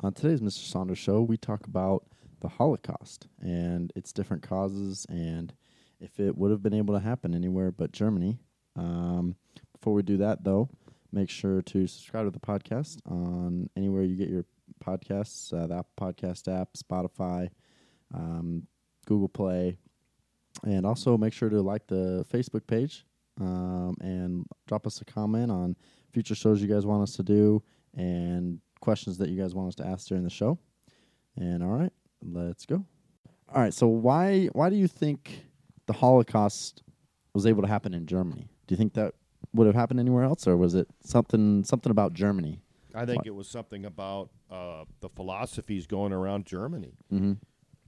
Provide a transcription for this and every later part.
On today's Mr. Saunders show, we talk about the Holocaust and its different causes and if it would have been able to happen anywhere but Germany. Um, before we do that, though, make sure to subscribe to the podcast on anywhere you get your podcasts uh, the Apple Podcast app, Spotify, um, Google Play, and also make sure to like the Facebook page um, and drop us a comment on future shows you guys want us to do and questions that you guys want us to ask during the show. And all right, let's go. All right, so why why do you think the Holocaust was able to happen in Germany? Do you think that would have happened anywhere else, or was it something something about Germany? I think What? it was something about uh, the philosophies going around Germany. Mm-hmm.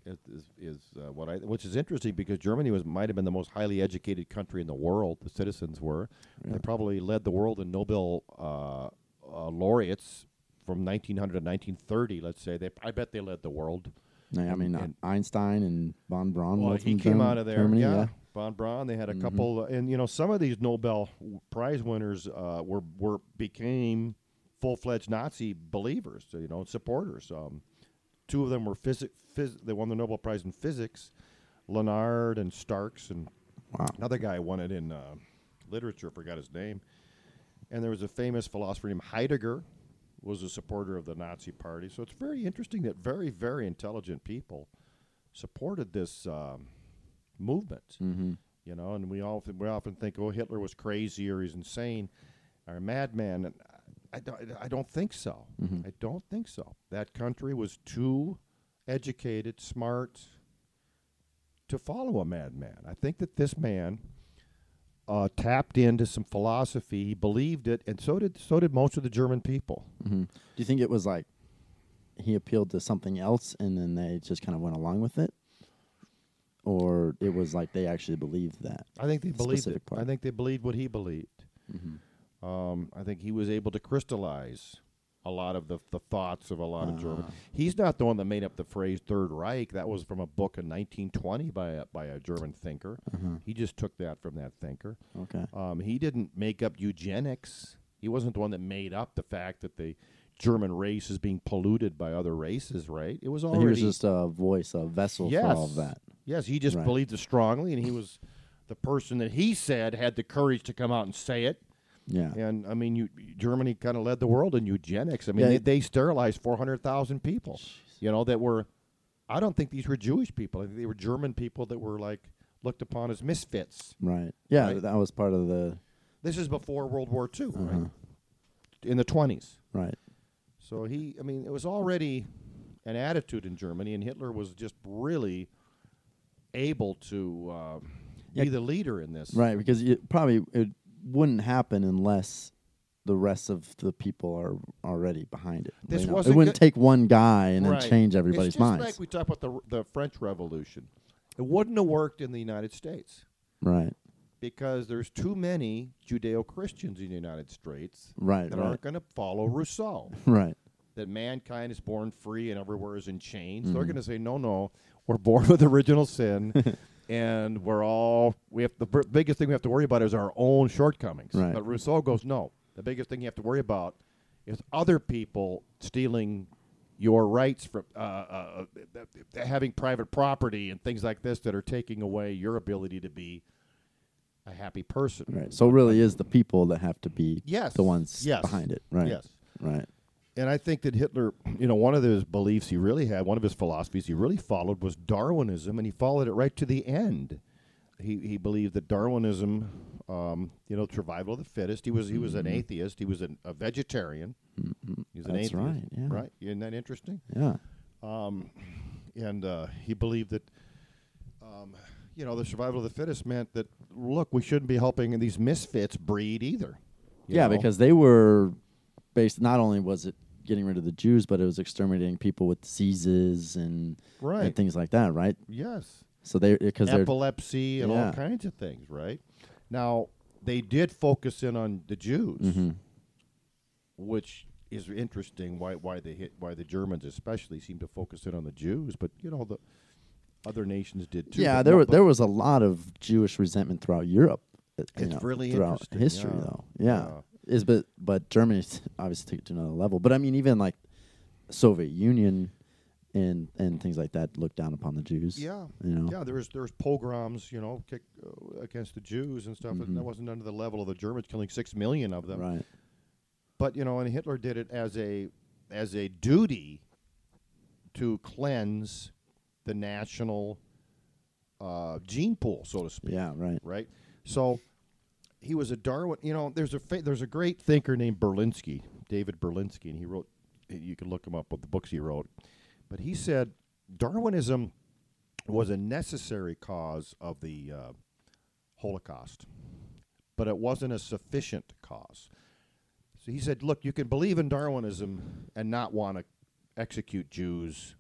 Is, is, is uh, what I, which is interesting because Germany was might have been the most highly educated country in the world. The citizens were. Yeah. They probably led the world in Nobel uh, uh, laureates from 1900 to 1930. Let's say they. I bet they led the world. I mean, And- Einstein and von Braun. Well, he came out of there. Germany, yeah. Von Braun. They had a Mhm. couple, uh, and you know, some of these Nobel Prize winners uh, were were became full fledged Nazi believers. You know, supporters. Um, two of them were physics. Phys- they won the Nobel Prize in physics. Lenard and Starks, and Wow. another guy won it in uh, literature. Forgot his name. And there was a famous philosopher named Heidegger, was a supporter of the Nazi Party. So it's very interesting that very, very intelligent people supported this um, movement. Mm-hmm. You know, and we often we often think, oh, Hitler was crazy or he's insane or a madman. And I don't, I don't think so. Mhm. I don't think so. That country was too educated, smart to follow a madman. I think that this man uh, tapped into some philosophy. He believed it, and so did so did most of the German people. hmm Do you think it was like he appealed to something else and then they just kind of went along with it, or it was like they actually believed that? I think they believed it. Part. I think they believed what he believed. Mm-hmm. Um, I think he was able to crystallize a lot of the, the thoughts of a lot of German. Ah. He's not the one that made up the phrase Third Reich. That was from a book in 1920 by a, by a German thinker. Uh-huh. He just took that from that thinker. Okay. Um, he didn't make up eugenics. He wasn't the one that made up the fact that the German race is being polluted by other races, right? It was already he was just a voice, a vessel for all of Yes. that. Yes, he just Right. believed it strongly, and he was the person that he said had the courage to come out and say it. Yeah. And I mean, you, Germany kind of led the world in eugenics. I mean, Yeah, they, they sterilized 400,000 people, you know, that were, I don't think these were Jewish people. I think they were German people that were like looked upon as misfits. Right. Yeah, Right. that was part of the This is before World War II, uh right? In the 20s. right. So he, I mean, it was already an attitude in Germany, and Hitler was just really able to Yeah. be the leader in this. Right, because it probably it wouldn't happen unless the rest of the people are already behind it. This You know, it wasn't wouldn't good- take one guy and Right. then change everybody's it's just minds. like we talk about the the French Revolution. It wouldn't have worked in the United States right. because there's too many Judeo-Christians in the United States Right. that Right. aren't going to follow Rousseau. Right. that mankind is born free and everywhere is in chains. They're Mhm. going to say, no, no, we're born with original sin, and we're all we have the b- biggest thing we have to worry about is our own shortcomings. Right. But Rousseau goes, no, the biggest thing you have to worry about is other people stealing your rights from uh, uh, uh, having private property and things like this that are taking away your ability to be a happy person. Right. So it really is the people that have to be Yes. the ones Yes. behind it. Right. Yes. Right. And I think that Hitler, you know, one of his beliefs he really had, one of his philosophies he really followed was Darwinism, and he followed it right to the end. He he believed that Darwinism, um, you know, survival of the fittest. He was he was an atheist. He was an, a vegetarian. Mhm. He was an That's atheist. right. Yeah. Right? Isn't that interesting? Yeah. Um, and uh, he believed that, um, you know, the survival of the fittest meant that look, we shouldn't be helping these misfits breed either. Yeah, know? because they were based. Not only was it getting rid of the Jews, but it was exterminating people with diseases and, right, and things like that. Right. yes. So they because epilepsy and all kinds of things, right? Now, they did focus in on the Jews, Mhm. which is interesting. Why why they hit why the Germans especially seem to focus in on the Jews, but you know the other nations did too. Yeah, there no- were, there was a lot of Jewish resentment throughout Europe. uh, It's know, really throughout interesting, history, yeah. though. Yeah, is but but Germany obviously took it to another level. But I mean, even like Soviet Union and and things like that looked down upon the Jews. Yeah, you know. yeah. There was there was pogroms, you know, kick, uh, against the Jews and stuff. and That Mhm. wasn't under the level of the Germans killing six million of them. Right. But you know, and Hitler did it as a as a duty to cleanse the national uh, gene pool, so to speak. Yeah. Right. Right. So he was a Darwin. You know, there's a fa- there's a great thinker named Berlinski, David Berlinski, and he wrote. You can look him up with the books he wrote. But he said Darwinism was a necessary cause of the uh, Holocaust, but it wasn't a sufficient cause. So he said, look, you can believe in Darwinism and not want to execute Jews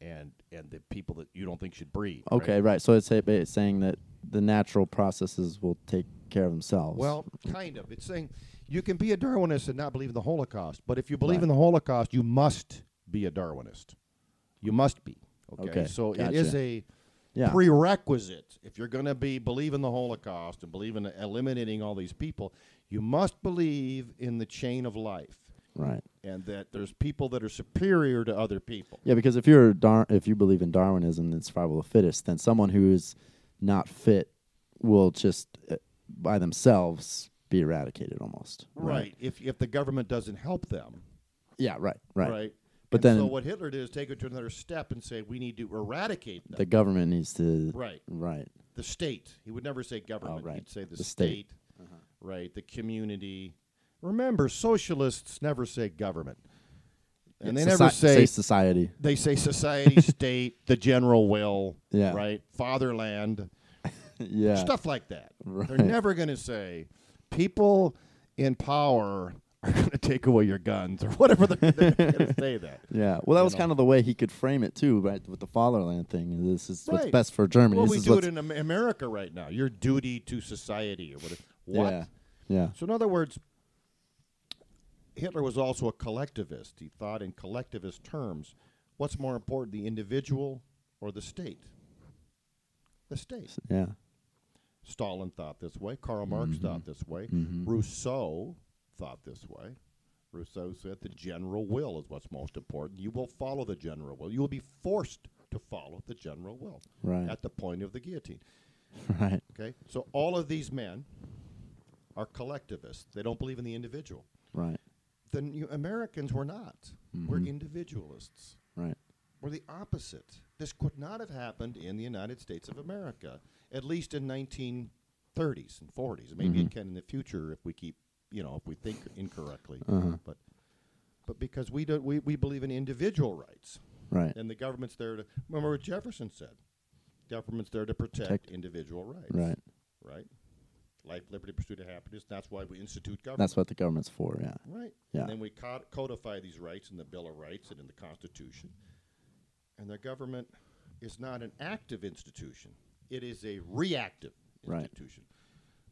and and the people that you don't think should breed. Okay. Right. So it's, it's saying that the natural processes will take care of themselves. Well, kind of. It's saying you can be a Darwinist and not believe in the Holocaust, but if you believe Right. in the Holocaust, you must be a Darwinist. You must be. Okay. Okay, So it is a yeah. prerequisite if you're going to be believe in the Holocaust and believe in eliminating all these people, you must believe in the chain of life right. and that there's people that are superior to other people. Yeah, because if you're Dar- if you believe in Darwinism and survival of the fittest, then someone who is not fit will just uh, by themselves be eradicated almost. Right. If if the government doesn't help them, Yeah. Right. Right. right? But And so what Hitler did is take it to another step and say we need to eradicate them. The government needs to. Right. Right. The state. He would never say government. Oh, right. He'd say the, The state. state. Uh-huh. Right. The community. Remember, socialists never say government. And they Soci- never say, society. they say society, state, the general will, Yeah. right? Fatherland, yeah. stuff like that. They're never going to say people in power are going to take away your guns or whatever they're, they're going to say that. Yeah. Well, that You was know. kind of the way he could frame it too, right? With the fatherland thing. This is what's best for Germany. Well, this we is do it in America right now. Your duty to society or whatever. What? Yeah. Yeah. So, in other words, Hitler was also a collectivist. He thought in collectivist terms. What's more important, the individual or the state? The state. Yeah. Stalin thought this way. Karl Marx Mm-hmm. thought this way. Mhm. Rousseau thought this way. Rousseau said the general will is what's most important. You will follow the general will. You will be forced to follow the general will Right. at the point of the guillotine. Right. Okay? So all of these men are collectivists. They don't believe in the individual. Right. The new Americans were not. We're Mhm. individualists. Right. We're the opposite. This could not have happened in the United States of America, at least in 1930s and 40s. Maybe Mhm. it can in the future if we keep, you know, if we think incorrectly. Uh-huh. But, but because we don't, we, we believe in individual rights, Right. and the government's there to. Remember what Jefferson said: government's there to protect, Protect. individual rights. Right. Right. Life, liberty, pursuit of happiness. That's why we institute government. That's what the government's for. Yeah. Right. Yeah. And then we cod- codify these rights in the Bill of Rights and in the Constitution. And the government is not an active institution; it is a reactive Right. institution.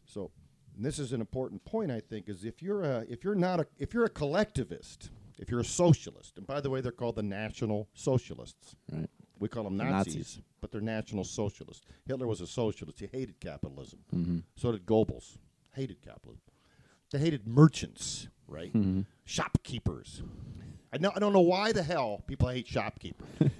So, and this is an important point, I think, is if you're a if you're not a if you're a collectivist, if you're a socialist, and by the way, they're called the National Socialists. Right. We call them Nazis, Nazis. but they're National Socialists. Hitler was a socialist. He hated capitalism. Mm-hmm. So did Goebbels. Hated capitalism. They hated merchants, right? Mm-hmm. Shopkeepers. I, know, I don't know why the hell people hate shopkeepers.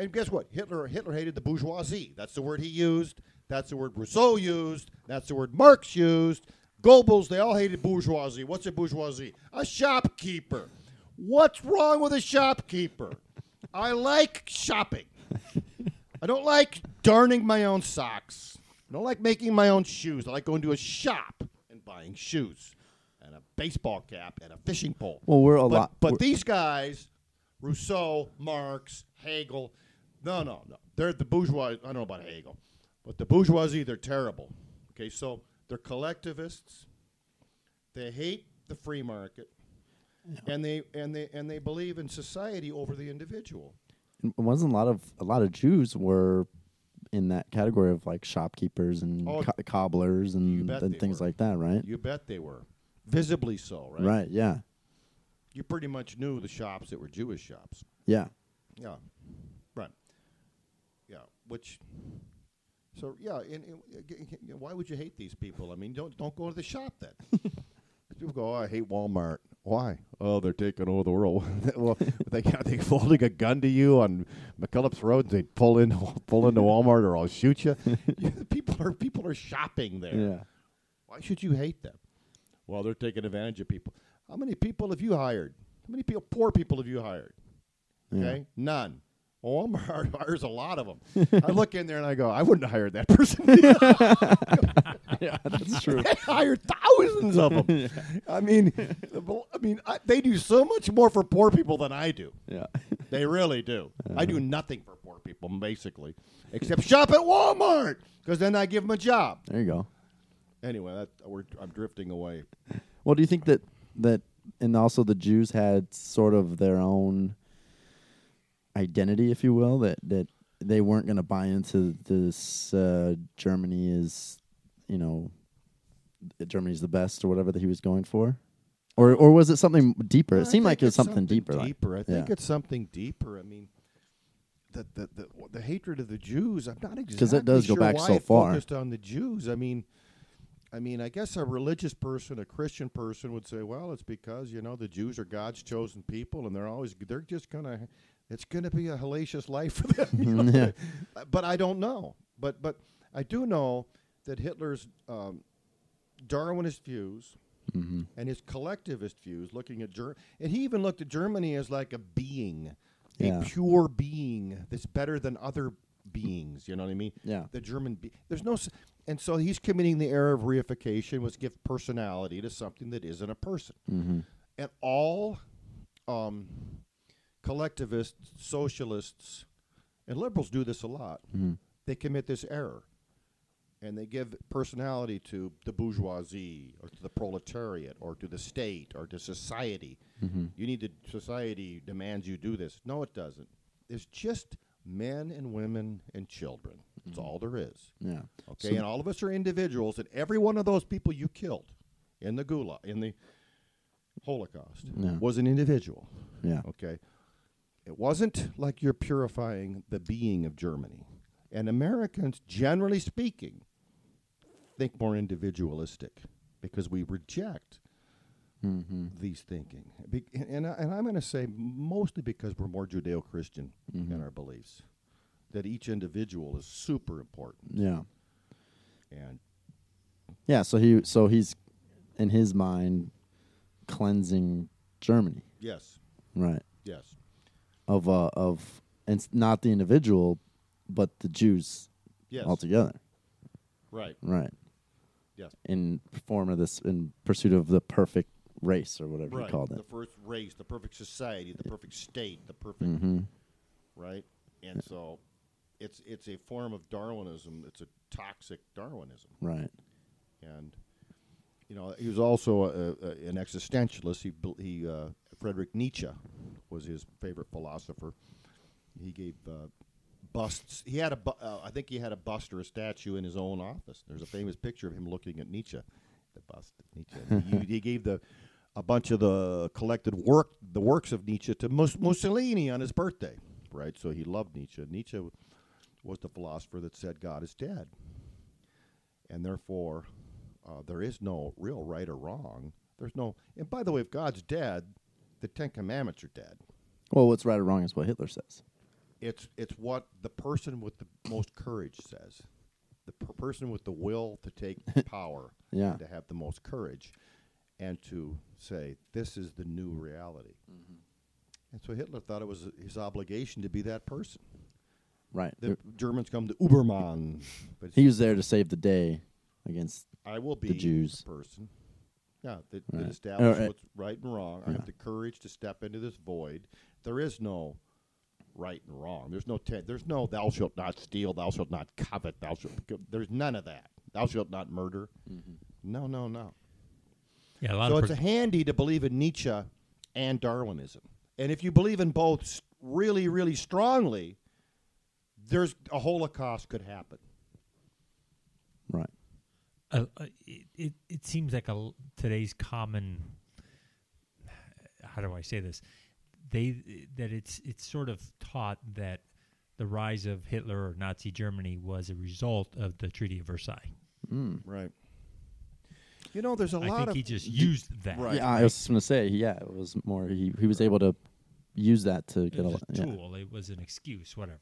and guess what? Hitler Hitler hated the bourgeoisie. That's the word he used. That's the word Rousseau used. That's the word Marx used. Goebbels, they all hated bourgeoisie. What's a bourgeoisie? A shopkeeper. What's wrong with a shopkeeper? I like shopping. I don't like darning my own socks. I don't like making my own shoes. I like going to a shop and buying shoes and a baseball cap and a fishing pole. Well, we're a but, lot. But these guys, Rousseau, Marx, Hegel, no, no, no. They're the bourgeois. I don't know about Hegel, but the bourgeoisie, they're terrible. Okay, so they're collectivists. They hate the free market, and they and they and they believe in society over the individual. it wasn't a lot of a lot of Jews were in that category of like shopkeepers and Oh, co- cobblers and, and things were. like that, right? You bet they were, visibly so, right? Right. Yeah. You pretty much knew the shops that were Jewish shops. Yeah. Yeah. Yeah, which. So yeah, and, and, g- g- why would you hate these people? I mean, don't don't go to the shop then. people go, oh, I hate Walmart. Why? Oh, they're taking over the world. well, they got they holding a gun to you on McKillop's Road. And they pull in pull into Walmart, or I'll shoot you. people are people are shopping there. Yeah. Why should you hate them? Well, they're taking advantage of people. How many people have you hired? How many people, poor people have you hired? Yeah. Okay, none. Oh, well, Walmart hires a lot of them. I look in there and I go, I wouldn't have hired that person. yeah, that's true. they hire thousands of them. I mean, I mean, I, they do so much more for poor people than I do. Yeah. They really do. Uh-huh. I do nothing for poor people, basically, except shop at Walmart because then I give them a job. There you go. Anyway, that, we're, I'm drifting away. Well, do you think that that and also the Jews had sort of their own identity, if you will, that that they weren't going to buy into this uh, Germany is, you know, Germany's the best or whatever that he was going for, or or was it something deeper? It seemed like it was it's something, deeper. like- Deeper. I think yeah. it's something deeper. I mean, the the the, the hatred of the Jews. I'm not exactly because it does go back so far. Focused on the Jews. I mean. I mean, I guess a religious person, a Christian person, would say, "Well, it's because you know the Jews are God's chosen people, and they're always they're just gonna, it's gonna be a hellacious life for them." you know? Yeah. But I don't know. But but I do know that Hitler's um, Darwinist views Mhm. and his collectivist views, looking at Germany, and he even looked at Germany as like a being, Yeah. a pure being that's better than other beings. You know what I mean? Yeah. The German, be- there's no, s- and so he's committing the error of reification, was give personality to something that isn't a person. Mhm. And all um, collectivists, socialists, and liberals do this a lot. Mhm. They commit this error. And they give personality to the bourgeoisie or to the proletariat or to the state or to society. Mhm. You need to, society demands you do this. No, it doesn't. It's just men and women and children. That's all there is. Yeah. Okay, So- and all of us are individuals, and every one of those people you killed in the Gulag, in the Holocaust, Yeah. was an individual. Yeah. Okay, it wasn't like you're purifying the being of Germany. And Americans, generally speaking, think more individualistic because we reject Mhm. these thinking. Be- and, I, and I'm going to say mostly because we're more Judeo-Christian Mm-hmm. in our beliefs, that each individual is super important. Yeah. And Yeah. So he so he's in his mind cleansing Germany, yes, right? yes, Of uh of and not the individual, but the Jews yes, altogether, right, right? yes, In form of this in pursuit of the perfect race or whatever right. you called The it. first race, the perfect society, the perfect state, the perfect Mm-hmm. right. And so, it's it's a form of Darwinism. It's a toxic Darwinism. Right. and you know he was also a, a, an existentialist. He he uh, Friedrich Nietzsche was his favorite philosopher. He gave uh, busts. He had a bu- uh, I think he had a bust or a statue in his own office. There's a famous picture of him looking at Nietzsche, the bust of Nietzsche. he, he gave the a bunch of the collected work the works of Nietzsche to Mus- Mussolini on his birthday. Right, so he loved Nietzsche. Nietzsche was the philosopher that said God is dead and therefore uh, there is no real right or wrong. There's no, and by the way, if God's dead, the Ten Commandments are dead. Well, what's right or wrong is what Hitler says. It's it's what the person with the most courage says, the per- person with the will to take power, Yeah. and to have the most courage, and to say this is the new reality. Mm-hmm. And so Hitler thought it was his obligation to be that person. Right. The Germans come to Ubermann, but he was there to save the day against. I will be the Jews. person. Yeah, that, Right. that establish Uh, uh, what's right and wrong. I have the courage to step into this void. There is no right and wrong. There's no te- there's no thou shalt not steal, thou shalt not covet, thou shalt. There's none of that. Thou shalt not murder. No, no, no. Yeah, a lot So of it's per- a handy to believe in Nietzsche and Darwinism. And if you believe in both s- really, really strongly, there's a Holocaust could happen. Right. uh, uh, it, it it seems like a l- today's common how do I say this they that it's it's sort of taught that the rise of Hitler or Nazi Germany was a result of the Treaty of Versailles. Mm. Right. You know, there's a I lot of. I think of he just used that. Right. yeah, I was just gonna say, yeah, it was more he he was able to use that to It get a was lot. a Yeah. tool. It was an excuse, whatever.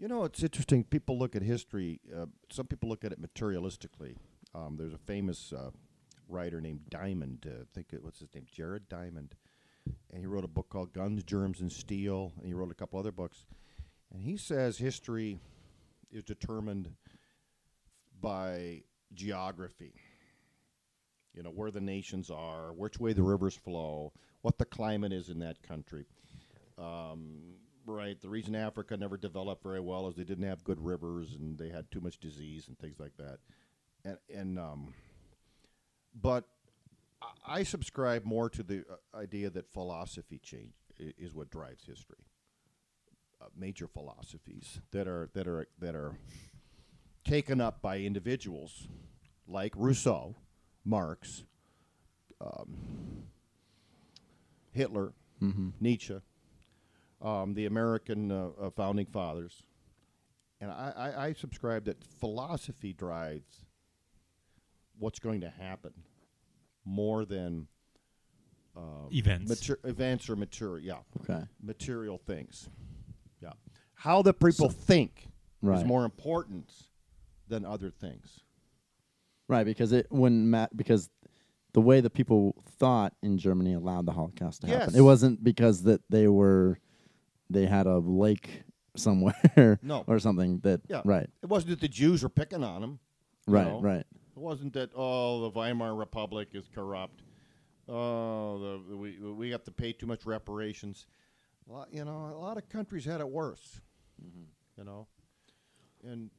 You know, it's interesting. People look at history. Uh, some people look at it materialistically. Um, there's a famous uh, writer named Diamond. Uh, I think it what's his name, Jared Diamond, and he wrote a book called Guns, Germs, and Steel. And he wrote a couple other books. And he says history is determined by geography. You know where the nations are, which way the rivers flow, what the climate is in that country. Um, right. The reason Africa never developed very well is they didn't have good rivers and they had too much disease and things like that. And, and um, but I- subscribe more to the uh, idea that philosophy change is what drives history. Uh, major philosophies that are that are that are taken up by individuals like Rousseau, Marx, um, Hitler, Mm-hmm. Nietzsche, um, the American uh, uh, founding fathers, and I, I, I subscribe that philosophy drives what's going to happen more than uh, events. mater- events or material. Yeah, Okay. material things. Yeah, how the people think Right. is more important than other things. Right, because it when Matt because the way the people thought in Germany allowed the Holocaust to happen. Yes. It wasn't because that they were they had a lake somewhere No. or something that Yeah, right. It wasn't that the Jews were picking on them. Right, know. right. It wasn't that oh the Weimar Republic is corrupt. Oh, the, we we have to pay too much reparations. A lot, you know, a lot of countries had it worse. You know, and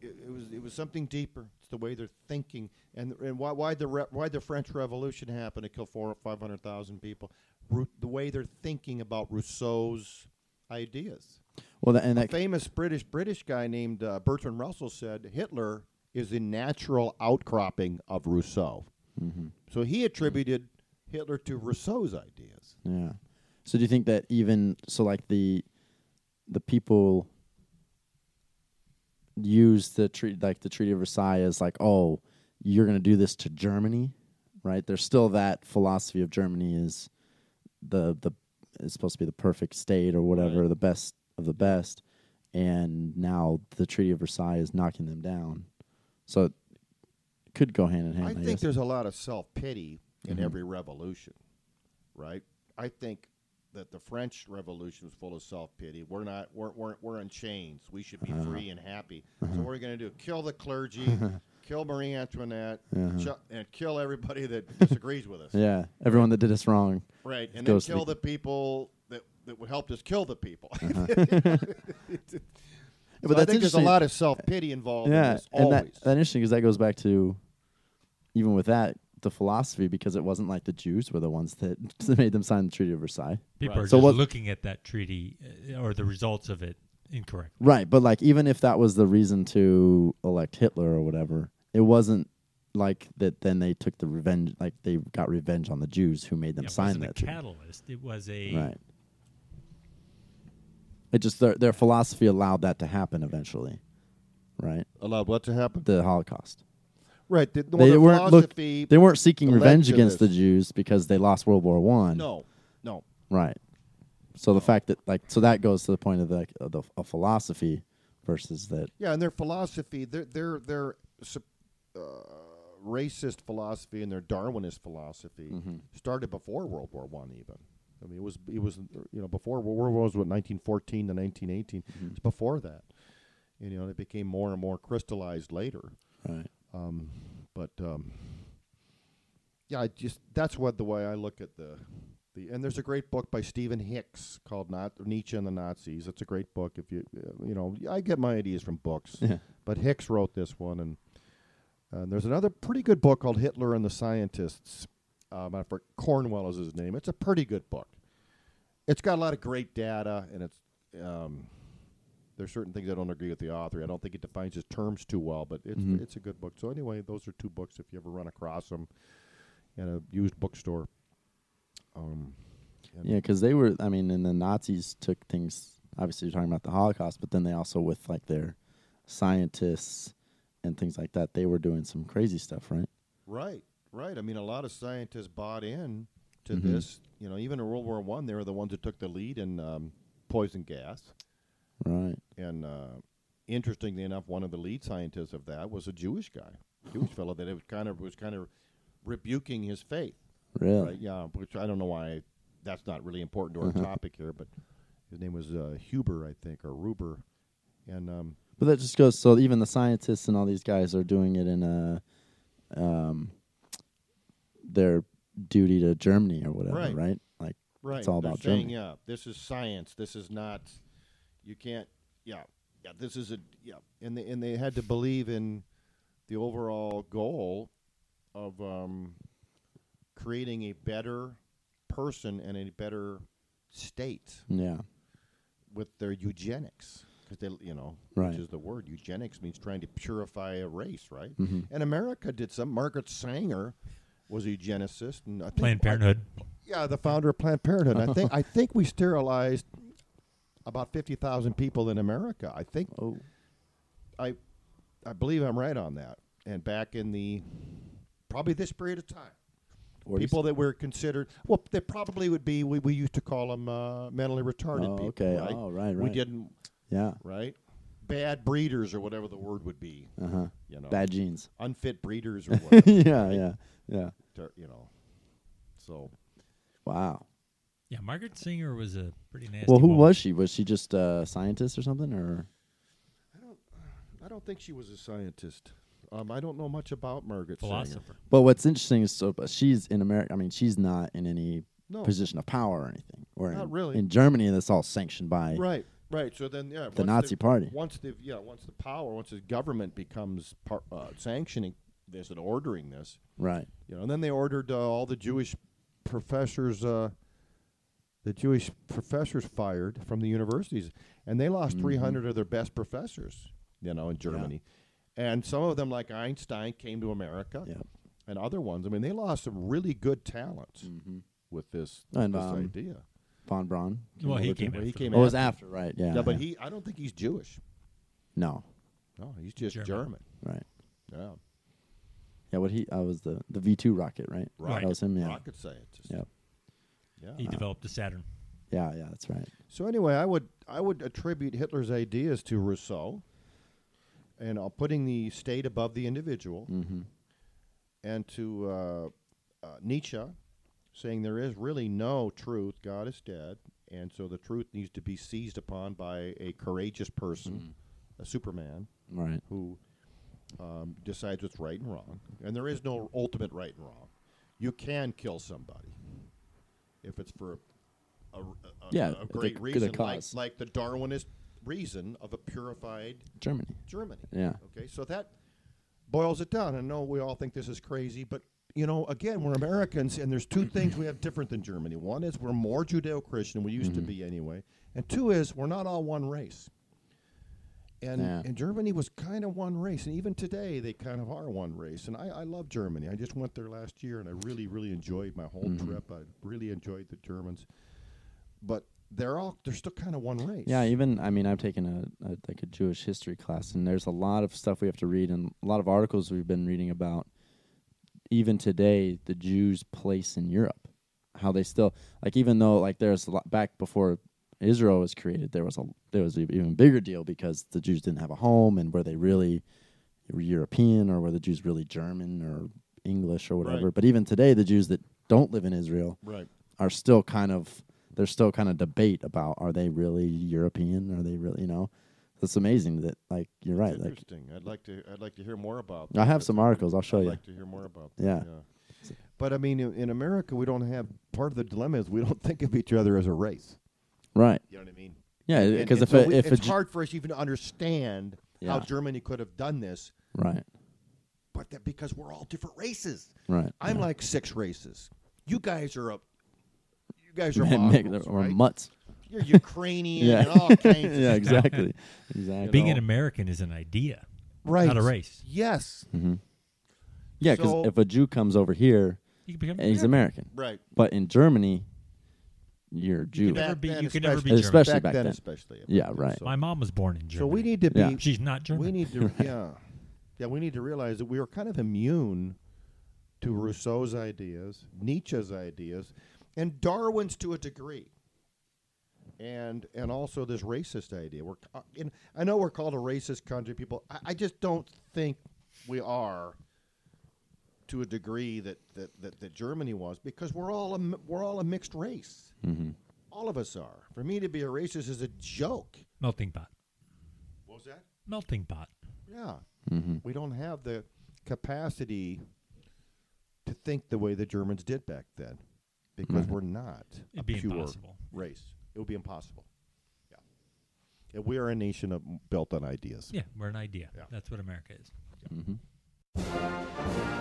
it, it was it was something deeper. It's the way they're thinking, and and why why the re, why the French Revolution happened to kill four or five hundred thousand people. Ru- the way they're thinking about Rousseau's ideas. Well, that, and A that famous British British guy named uh, Bertrand Russell said Hitler is the natural outcropping of Rousseau. Mm-hmm. So he attributed Hitler to Rousseau's ideas. yeah. So do you think that even so like the the people use the treat like the Treaty of Versailles as like, oh, you're going to do this to Germany, right? There's still that philosophy of Germany is the the is supposed to be the perfect state or whatever, Right. the best of the best, and now the Treaty of Versailles is knocking them down. So it could go hand in hand. I I, think guess. there's a lot of self pity in Mhm. every revolution, right? I think that the French Revolution was full of self pity. We're not. We're, we're we're in chains. We should be Uh-huh. free and happy. So what are we going to do? Kill the clergy, kill Marie Antoinette, Uh-huh. chu- and kill everybody that disagrees with us. yeah, everyone that did us wrong. Right, and then kill the- the people that that would help us kill the people. Uh-huh. So but I that's think there's a lot of self pity involved in yeah, this. and Always. that, that interesting because that goes back to even with that the philosophy because it wasn't like the Jews were the ones that made them sign the Treaty of Versailles. People Right. are So just looking at that treaty uh, or the results of it incorrect. Right, but like even if that was the reason to elect Hitler or whatever, it wasn't like that. Then they took the revenge, like they got revenge on the Jews who made them it sign wasn't that a treaty. catalyst. It was a Right. It just their their philosophy allowed that to happen eventually, right? allowed what to happen? The Holocaust. Right. The, They the weren't look- philosophy. They weren't seeking led revenge to against this. the Jews because they lost World War One. no, no. Right. So the fact that like so that goes to the point of the, like, of the a philosophy versus that. Yeah, and their philosophy, their their their sup- uh, racist philosophy and their Darwinist philosophy started before World War One. Even I mean, it was it was you know before World War One was what 1914 to 1918. It's before that. And, you know, it became more and more crystallized later. Right. Um, but um, yeah, I just that's what the way I look at the the and there's a great book by Stephen Hicks called Not Nietzsche and the Nazis. It's a great book. If you uh, you know, I get my ideas from books, Yeah. but Hicks wrote this one, and and there's another pretty good book called Hitler and the Scientists. Um, I forget Cornwell is his name. It's a pretty good book. It's got a lot of great data, and it's um, there's certain things I don't agree with the author. I don't think it defines his terms too well, but it's Mhm. it's a good book. So anyway, those are two books if you ever run across them in a used bookstore. Um, Yeah, because they were. I mean, and the Nazis took things. Obviously, you're talking about the Holocaust, but then they also with like their scientists and things like that, they were doing some crazy stuff, right? Right, right. I mean, a lot of scientists bought in to Mhm. this. You know, even in World War One, they were the ones that took the lead in um, poison gas. Right. And uh, interestingly enough, one of the lead scientists of that was a Jewish guy, Jewish fellow that it was kind of was kind of rebuking his faith. Really? Right? Yeah, which I don't know why that's not really important to our Uh-huh. topic here, but his name was uh, Huber, I think, or Ruber, and um, But that just goes so even the scientists and all these guys are doing it in a um their duty to Germany or whatever, Right. right? Like right, it's all they're about saying, Germany. yeah, this is science. This is not. You can't. Yeah, yeah. This is a yeah, and they and they had to believe in the overall goal of um, creating a better person and a better state yeah. with their eugenics because they you know Right. which is the word eugenics means trying to purify a race right Mhm. and america did some margaret sanger was a eugenicist and I think Planned I- Parenthood. yeah the founder of planned parenthood i think i think we sterilized about 50,000 people in america i think Oh. i i believe i'm right on that and back in the probably this period of time people that were considered well they probably would be we, we used to call them uh, mentally retarded Oh, people okay. right Oh, right, we didn't Yeah. right bad breeders or whatever the word would be Uh-huh. you know Bad genes. unfit breeders or whatever yeah, right? yeah. Yeah. To- you know so Wow. Yeah, Margaret Singer was a pretty nasty. Well, who woman. was she? Was she just a scientist or something or i don't I don't think she was a scientist um, i don't know much about margaret Sanger. philosopher? But what's interesting is so but she's in America. I mean, she's not in any no position of power or anything. Or Not in, really. in Germany, that's all sanctioned by right right so then yeah the Nazi Party. once the yeah once the power once the government becomes par, uh, sanctioning this and ordering this Right. You know, and then they ordered uh, all the Jewish professors, uh, the Jewish professors fired from the universities, and they lost Mhm. 300 of their best professors. You know, in Germany, and some of them, like Einstein, came to America, Yeah. and other ones. I mean, they lost some really good talents Mm-hmm. with this, And, this um, idea. Von Braun. Well, he came well, he after. came Oh, it was after. after, right? Yeah. Yeah, but yeah. he, I don't think he's Jewish. no, No, he's just German. German. right. Yeah, Yeah, what he? I was the the V two rocket, right? Right. That was him. Yeah. rocket scientist. Yep. Yeah. He developed the Saturn. Yeah, yeah, that's right. So anyway, I would I would attribute Hitler's ideas to Rousseau, and uh, putting the state above the individual, Mm-hmm. and to uh, uh, Nietzsche, saying there is really no truth. God is dead, and so the truth needs to be seized upon by a courageous person, a Superman, Right. who um, decides what's right and wrong. And there is no ultimate right and wrong. You can kill somebody if it's for a, a, Yeah, a great reason, like, like the Darwinist reason of a purified Germany. Germany. Yeah. Okay, so that boils it down. I know we all think this is crazy, but you know, again, we're Americans, and there's two things we have different than Germany. One is we're more Judeo-Christian, we used to Mhm. be anyway, and two is we're not all one race. And Yeah. and Germany was kind of one race, and even today they kind of are one race. And I, I love Germany. I just went there last year, and I really really enjoyed my whole Mhm. trip. I really enjoyed the Germans, but they're all they're still kind of one race. Yeah, even I mean, I've taken a, a like a Jewish history class, and there's a lot of stuff we have to read, and a lot of articles we've been reading about. Even today, the Jews' place in Europe, how they still like, even though like there's a lot back before Israel was created, there was a there was an even bigger deal because the Jews didn't have a home, and were they really European or were the Jews really German or English or whatever? Right. But even today, the Jews that don't live in Israel right. are still kind of there's still kind of debate about are they really European? Are they really you know? It's amazing that like you're right. It's Like interesting. I'd like to. I'd like to hear more about. I have that. some articles. I'll show I'd you. like to hear more about. That. Yeah. But I mean, in, in America, we don't have. Part of the dilemma is we don't think of each other as a race. right. You know what I mean? Yeah, because if so a, if it's hard for us even to understand how Germany could have done this, right, but that because we're all different races. right, I'm yeah. like six races. You guys are a. You guys are mongrels, or right? mutts. You're Ukrainian Yeah, and all kinds. of yeah, stuff. exactly, exactly. Being an American is an idea, Right. not a race. Yes. hmm Yeah, because So- if a Jew comes over here, You can become eh, he's American. Right. But in Germany, you're Jew. can never be- you can never be especially- German. Especially back, back then, then. especially. Yeah, right. So, My mom was born in Germany. so we need to be. Yeah. She's not German. We need to. yeah. Yeah, we need to realize that we are kind of immune to Rousseau's ideas, Nietzsche's ideas, and Darwin's to a degree. And and also this racist idea. We're in, I know we're called a racist country, people. I, I just don't think we are to a degree that, that, that, that Germany was because we're all a, we're all a mixed race. Mm-hmm. All of us are. For me to be a racist is a joke. Melting pot. What was that? Melting pot. Yeah. Mm-hmm. We don't have the capacity to think the way the Germans did back then because Mhm. we're not a It'd be pure impossible. race. It would be impossible. Yeah. And we are a nation of, built on ideas. Yeah, we're an idea. Yeah. That's what America is. Mm-hmm.